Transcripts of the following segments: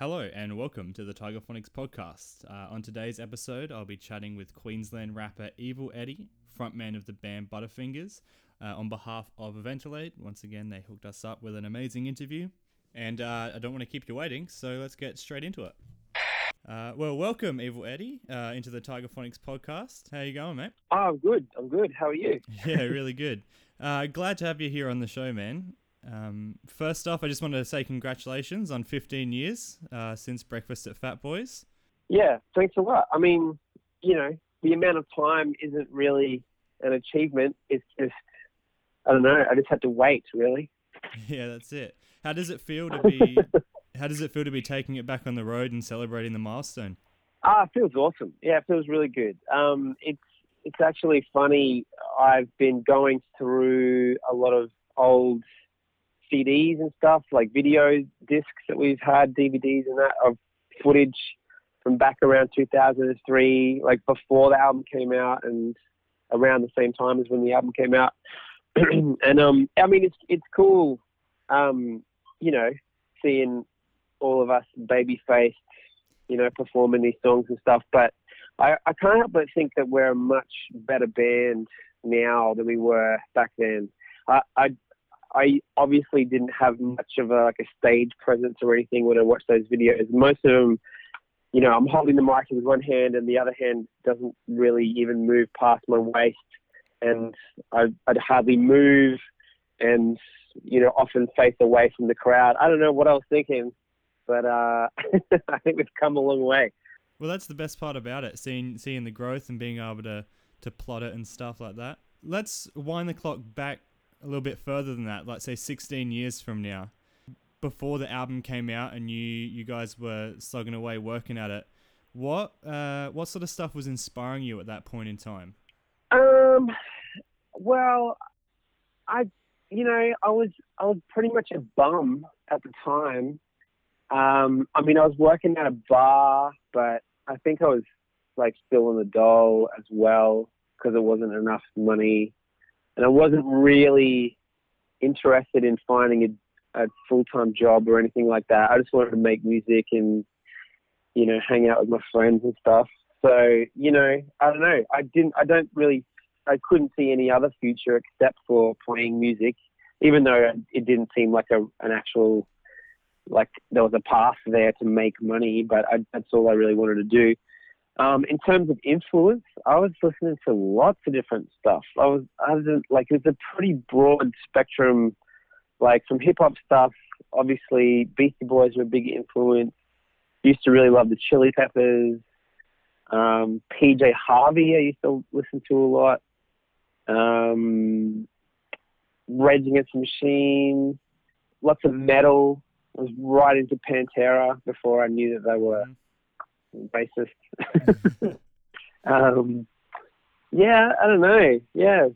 Hello and welcome to the Tiger Phonics podcast. Uh, on today's episode, I'll be chatting with Queensland rapper Evil Eddie, frontman of the band Butterfingers. Uh, on behalf of Ventilate, once again, they hooked us up with an amazing interview. And uh, I don't want to keep you waiting, so let's get straight into it. Uh, well, welcome, Evil Eddie, uh, into the Tiger Phonics podcast. How you going, mate? Oh, I'm good. I'm good. How are you? yeah, really good. Uh, glad to have you here on the show, man. Um, first off, I just wanted to say congratulations on 15 years uh, since Breakfast at Fat Boys. Yeah, thanks a lot. I mean, you know, the amount of time isn't really an achievement. It's just, I don't know. I just had to wait, really. Yeah, that's it. How does it feel to be? how does it feel to be taking it back on the road and celebrating the milestone? Ah, it feels awesome. Yeah, it feels really good. Um, it's it's actually funny. I've been going through a lot of old CDs and stuff, like video discs that we've had, DVDs and that of footage from back around 2003, like before the album came out and around the same time as when the album came out. and um, I mean, it's it's cool, um, you know, seeing all of us baby faced, you know, performing these songs and stuff. But I, I can't help but think that we're a much better band now than we were back then. I, I I obviously didn't have much of a like a stage presence or anything when I watched those videos. Most of them, you know, I'm holding the mic with one hand and the other hand doesn't really even move past my waist, and I'd, I'd hardly move, and you know, often face away from the crowd. I don't know what I was thinking, but uh, I think we've come a long way. Well, that's the best part about it, seeing seeing the growth and being able to to plot it and stuff like that. Let's wind the clock back a little bit further than that, like say 16 years from now, before the album came out and you you guys were slugging away working at it, what uh, what sort of stuff was inspiring you at that point in time? Um, well, I you know I was I was pretty much a bum at the time. Um, I mean I was working at a bar, but I think I was like still in the dole as well because it wasn't enough money and I wasn't really interested in finding a, a full time job or anything like that. I just wanted to make music and you know hang out with my friends and stuff. So you know, I don't know. I didn't. I don't really. I couldn't see any other future except for playing music, even though it didn't seem like a an actual like there was a path there to make money. But I, that's all I really wanted to do. Um, in terms of influence, I was listening to lots of different stuff. I was, I was like, it's a pretty broad spectrum, like from hip hop stuff. Obviously, Beastie Boys were a big influence. Used to really love the Chili Peppers. Um, PJ Harvey, I used to listen to a lot. Um, Rage Against the Machine. Lots of metal. I was right into Pantera before I knew that they were. Mm-hmm racist. um, yeah, I don't know. Yeah,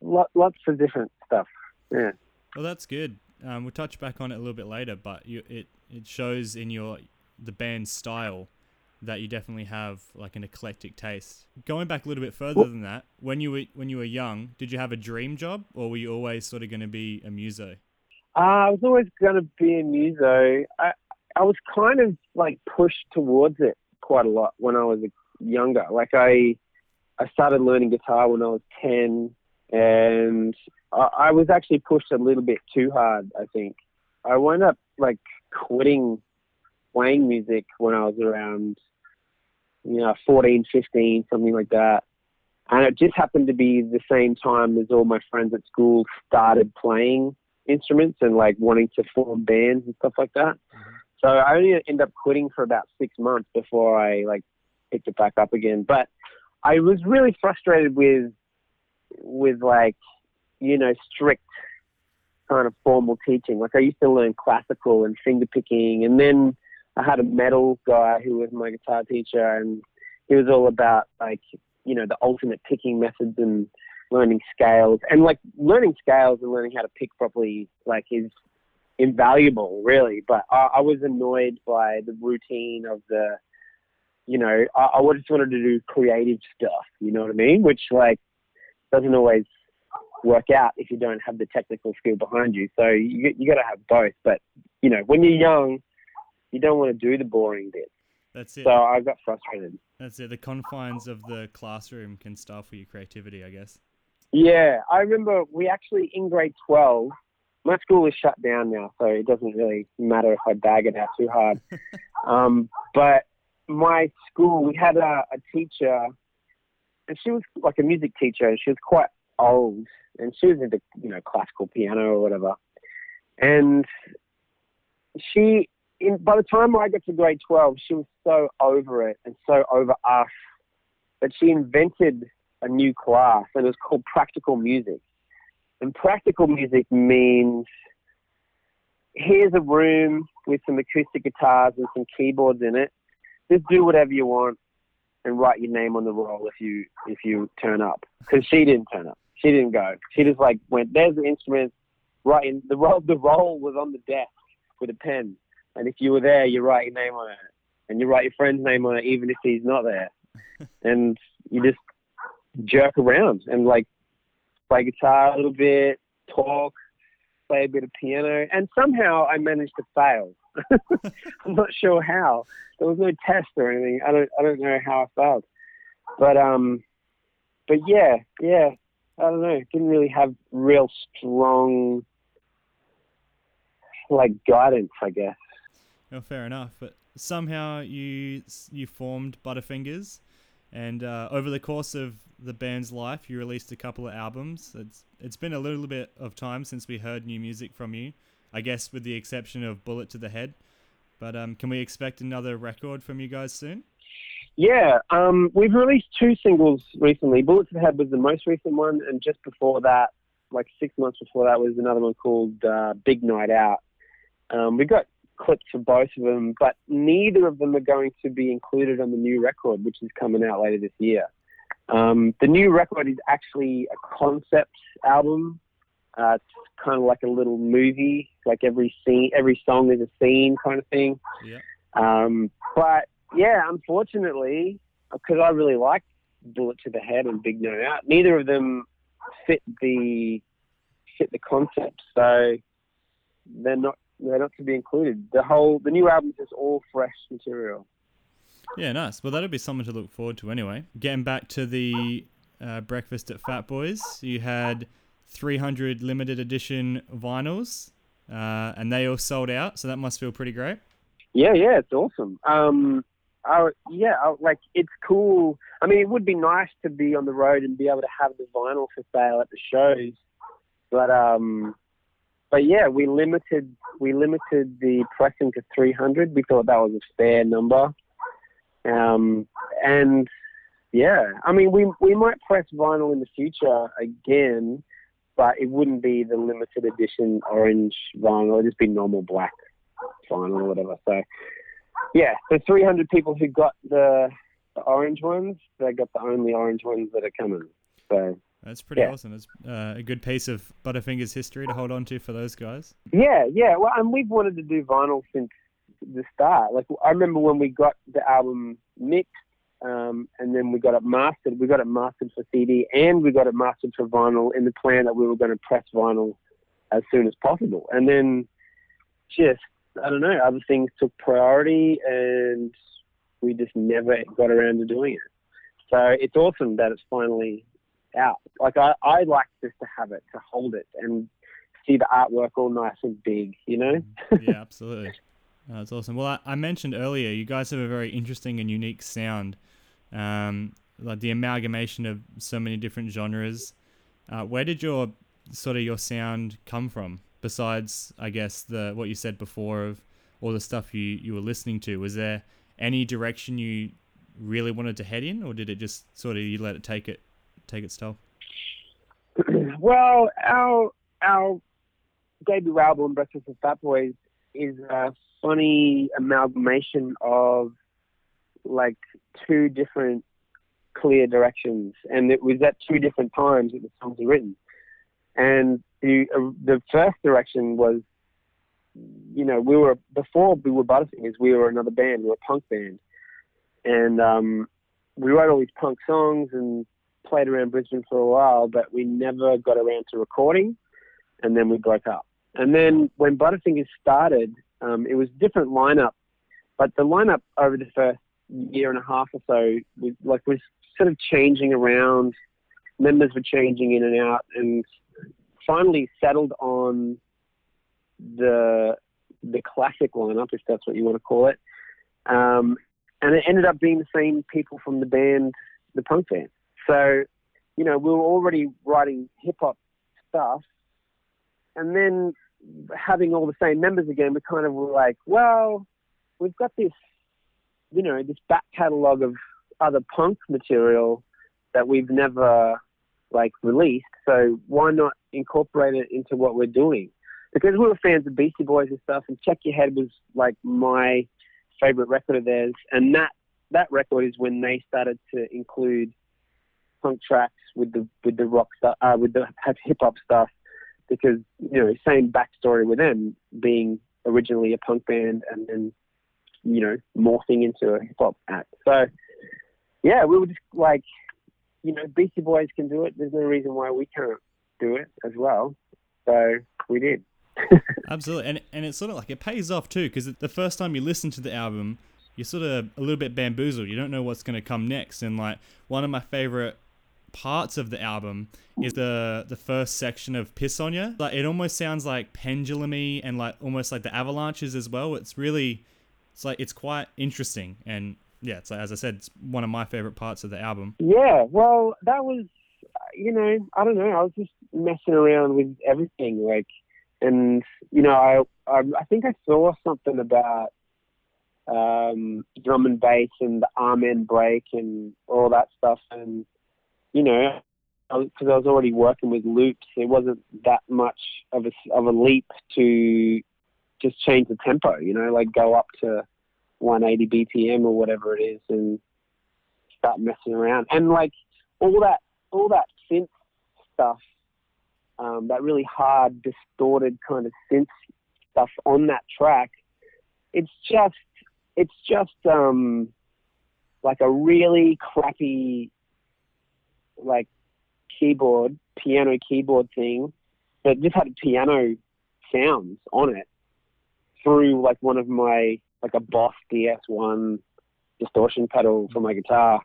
lots of different stuff. Yeah. Well, that's good. Um, we'll touch back on it a little bit later, but you, it it shows in your the band's style that you definitely have like an eclectic taste. Going back a little bit further than that, when you were when you were young, did you have a dream job, or were you always sort of going to be a muso? Uh, I was always going to be a muso. I I was kind of like pushed towards it quite a lot when I was younger. Like I, I started learning guitar when I was ten, and I, I was actually pushed a little bit too hard. I think I wound up like quitting playing music when I was around, you know, 14, 15, something like that. And it just happened to be the same time as all my friends at school started playing instruments and like wanting to form bands and stuff like that. Mm-hmm. So I only ended up quitting for about six months before I like picked it back up again. But I was really frustrated with with like you know strict kind of formal teaching. Like I used to learn classical and finger picking, and then I had a metal guy who was my guitar teacher, and he was all about like you know the alternate picking methods and learning scales and like learning scales and learning how to pick properly like is invaluable, really. But I, I was annoyed by the routine of the, you know, I, I just wanted to do creative stuff. You know what I mean? Which like doesn't always work out if you don't have the technical skill behind you. So you you got to have both. But you know, when you're young, you don't want to do the boring bit. That's it. So I got frustrated. That's it. The confines of the classroom can stifle your creativity, I guess. Yeah, I remember we actually in grade twelve. My school is shut down now, so it doesn't really matter if I bag it out too hard. um, but my school, we had a, a teacher, and she was like a music teacher, and she was quite old, and she was into you know classical piano or whatever. And she, in, by the time I got to grade twelve, she was so over it and so over us that she invented a new class, and it was called practical music. And practical music means here's a room with some acoustic guitars and some keyboards in it. Just do whatever you want and write your name on the roll if you if you turn up. Because she didn't turn up. She didn't go. She just like went. There's the instrument. Right in the roll. The roll was on the desk with a pen, and if you were there, you write your name on it, and you write your friend's name on it, even if he's not there, and you just jerk around and like play guitar a little bit, talk, play a bit of piano, and somehow I managed to fail. I'm not sure how. There was no test or anything. I don't I don't know how I failed. But um but yeah, yeah. I don't know. Didn't really have real strong like guidance, I guess. Well, fair enough. But somehow you you formed Butterfingers, and uh, over the course of the band's life, you released a couple of albums. It's it's been a little bit of time since we heard new music from you. I guess with the exception of Bullet to the Head. But um, can we expect another record from you guys soon? Yeah, um, we've released two singles recently. Bullet to the Head was the most recent one, and just before that, like six months before that, was another one called uh, Big Night Out. Um, we got clips for both of them, but neither of them are going to be included on the new record, which is coming out later this year. Um, the new record is actually a concept album. Uh, it's kind of like a little movie, like every scene, every song is a scene kind of thing. Yeah. Um, but yeah, unfortunately, because I really like Bullet to the Head and Big Night Out, neither of them fit the fit the concept. So they're not they're not to be included. The whole the new album is all fresh material. Yeah, nice. Well, that'll be something to look forward to anyway. Getting back to the uh, breakfast at Fat Boys, you had 300 limited edition vinyls, uh, and they all sold out. So that must feel pretty great. Yeah, yeah, it's awesome. Um, I, yeah, I, like it's cool. I mean, it would be nice to be on the road and be able to have the vinyl for sale at the shows, but um, but yeah, we limited we limited the pressing to 300. We thought that was a fair number, um, and yeah, I mean, we we might press vinyl in the future again, but it wouldn't be the limited edition orange vinyl. It'd just be normal black vinyl or whatever. So yeah, the 300 people who got the, the orange ones, they got the only orange ones that are coming. So that's pretty Yeah. awesome. It's uh, a good piece of Butterfingers history to hold on to for those guys. yeah, yeah. Well, and we've wanted to do vinyl since the start. Like I remember when we got the album mixed, um, and then we got it mastered. We got it mastered for CD, and we got it mastered for vinyl in the plan that we were going to press vinyl as soon as possible. And then just I don't know, other things took priority, and we just never got around to doing it. So it's awesome that it's finally out. Like I, I like just to have it, to hold it, and see the artwork all nice and big. You know? yeah, absolutely. That's awesome. Well, I, I mentioned earlier, you guys have a very interesting and unique sound, um, like the amalgamation of so many different genres. Uh, where did your sort of your sound come from? Besides, I guess the what you said before of all the stuff you you were listening to. Was there any direction you really wanted to head in, or did it just sort of you let it take it take it still? well, our our debut album, Breakfast with Fat Boys, is a funny amalgamation of like two different clear directions, and it was at two different times that the songs were written. And the uh, the first direction was, you know, we were before we were Butterfingers, we were another band, we were a punk band, and um, we wrote all these punk songs and played around Brisbane for a while, but we never got around to recording, and then we broke up. And then when Butterfingers started, um, it was a different lineup. but the lineup over the first year and a half or so was like was sort of changing around. Members were changing in and out, and finally settled on the the classic lineup, if that's what you want to call it. Um, and it ended up being the same people from the band, the punk band. So, you know, we were already writing hip hop stuff, and then having all the same members again, we kind of were like, well, we've got this, you know, this back catalogue of other punk material that we've never like released. So why not incorporate it into what we're doing? Because we were fans of Beastie Boys and stuff, and Check Your Head was like my favorite record of theirs, and that that record is when they started to include punk tracks with the with the rock stuff, uh, with the hip hop stuff, because you know same backstory with them being originally a punk band and then you know morphing into a hip hop act. So yeah, we were just like, you know, Beastie Boys can do it. There's no reason why we can't do it as well. So we did. Absolutely, and and it's sort of like it pays off too because the first time you listen to the album, you're sort of a little bit bamboozled. You don't know what's going to come next. And like one of my favorite parts of the album is the the first section of Piss on Ya. Like it almost sounds like pendulumy and like almost like the avalanches as well. It's really it's like it's quite interesting and yeah, it's like, as I said, it's one of my favorite parts of the album. Yeah, well, that was you know, I don't know, I was just messing around with everything like and you know, I I, I think I saw something about um, drum and bass and the amen break and all that stuff, and you know, because I was already working with loops, it wasn't that much of a of a leap to just change the tempo. You know, like go up to 180 BPM or whatever it is and start messing around. And like all that all that synth stuff um, that really hard, distorted kind of synth stuff on that track, it's just it's just um, like a really crappy like keyboard, piano keyboard thing that just had piano sounds on it through like one of my like a Boss DS1 distortion pedal for my guitar,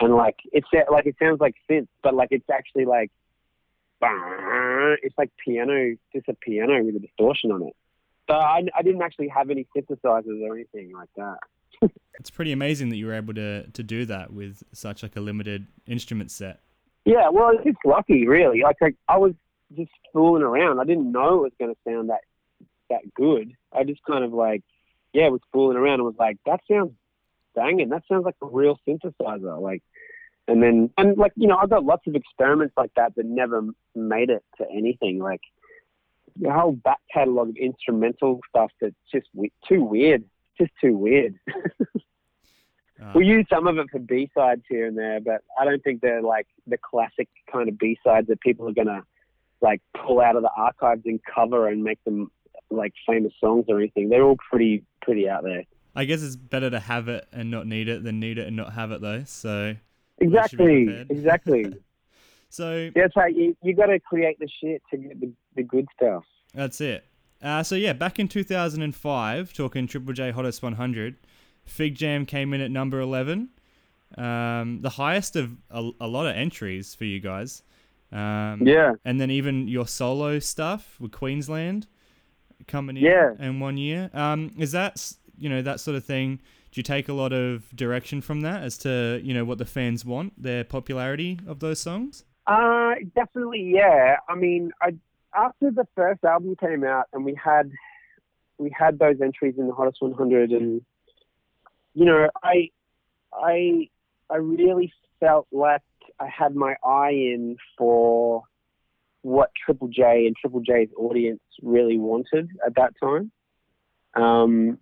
and like it's like it sounds like synth, but like it's actually like it's like piano, just a piano with a distortion on it. So I, I didn't actually have any synthesizers or anything like that. It's pretty amazing that you were able to to do that with such like a limited instrument set. Yeah, well, it's lucky, really. Like, like I was just fooling around. I didn't know it was going to sound that that good. I just kind of like, yeah, was fooling around and was like, that sounds banging. That sounds like a real synthesizer. Like, and then and like you know I've got lots of experiments like that that never made it to anything like the whole back catalogue of instrumental stuff that's just too weird just too weird uh, we use some of it for b-sides here and there but i don't think they're like the classic kind of b-sides that people are gonna like pull out of the archives and cover and make them like famous songs or anything they're all pretty pretty out there I guess it's better to have it and not need it than need it and not have it though. So Exactly. Exactly. so that's right. You you got to create the shit to get the, the good stuff. That's it. Uh, so yeah, back in 2005, talking Triple J Hottest 100, Fig Jam came in at number 11, um, the highest of a, a, lot of entries for you guys. Um, yeah. And then even your solo stuff with Queensland coming in yeah. in one year. Um, is that you know that sort of thing? do you take a lot of direction from that as to you know what the fans want, their popularity of those songs? Uh, definitely, yeah. I mean, I after the first album came out and we had we had those entries in the hottest 100, and you know, I I I really felt like I had my eye in for what Triple J and Triple J's audience really wanted at that time. Um,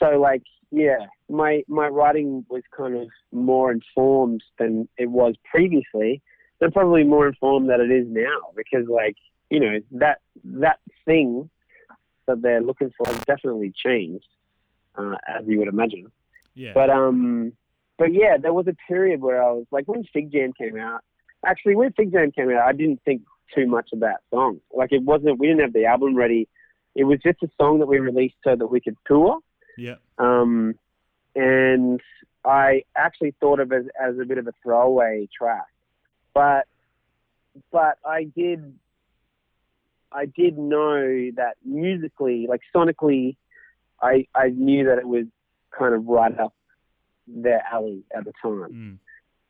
so like yeah, my my writing was kind of more informed than it was previously, and probably more informed than it is now because like you know that that thing that they're looking for has definitely changed, uh, as you would imagine. Yeah. But um, but yeah, there was a period where I was like when Fig Jam came out. Actually, when Fig Jam came out, I didn't think too much of that song. Like it wasn't. We didn't have the album ready. It was just a song that we released so that we could tour Yeah. Um, and I actually thought of it as, as a bit of a throwaway track, but but I did I did know that musically, like sonically, I I knew that it was kind of right up their alley at the time. Mm.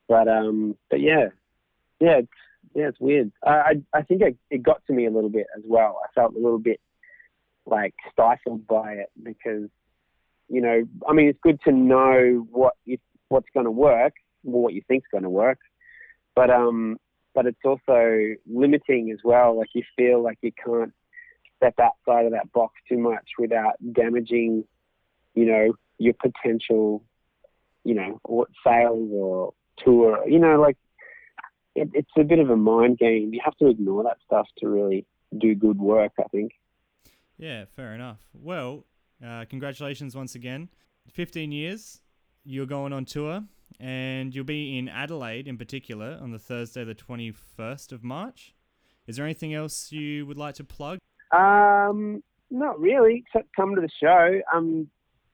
But um, but yeah, yeah, it's, yeah, it's weird. I I, I think it, it got to me a little bit as well. I felt a little bit like stifled by it because you know, I mean, it's good to know what you, what's going to work, or what you think's going to work, but um, but it's also limiting as well. Like you feel like you can't step outside of that box too much without damaging, you know, your potential, you know, sales or tour. You know, like it, it's a bit of a mind game. You have to ignore that stuff to really do good work. I think. Yeah, fair enough. Well, uh, congratulations once again. 15 years, you're going on tour, and you'll be in Adelaide in particular on the Thursday, the 21st of March. Is there anything else you would like to plug? Um, not really, except come to the show. Um,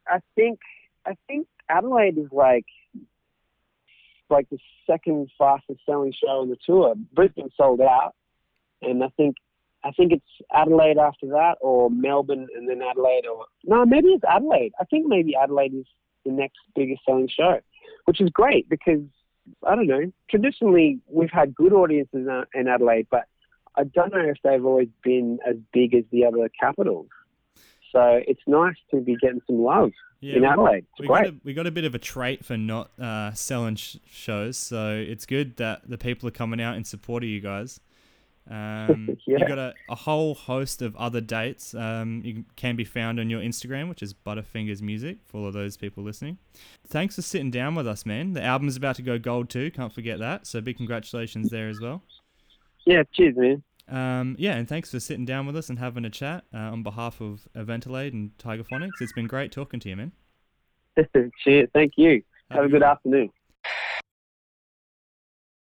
I think I think Adelaide is like like the second fastest selling show on the tour. Brisbane sold out, and I think I think it's Adelaide after that, or Melbourne and then Adelaide, or no, maybe it's Adelaide. I think maybe Adelaide is the next biggest selling show, which is great because I don't know. Traditionally, we've had good audiences in Adelaide, but I don't know if they've always been as big as the other capitals. So it's nice to be getting some love yeah, in Adelaide. It's we great. Got a, we got a bit of a trait for not uh, selling sh- shows, so it's good that the people are coming out in support of you guys. Um, yeah. You got a, a whole host of other dates. Um, you can be found on your Instagram, which is Butterfingers Music, for all of those people listening. Thanks for sitting down with us, man. The album's about to go gold too. Can't forget that. So big congratulations there as well. Yeah, cheers, man. Um, yeah, and thanks for sitting down with us and having a chat uh, on behalf of Eventilate and Tiger Phonics. It's been great talking to you, man. cheers. Thank you. Have, Have a good afternoon.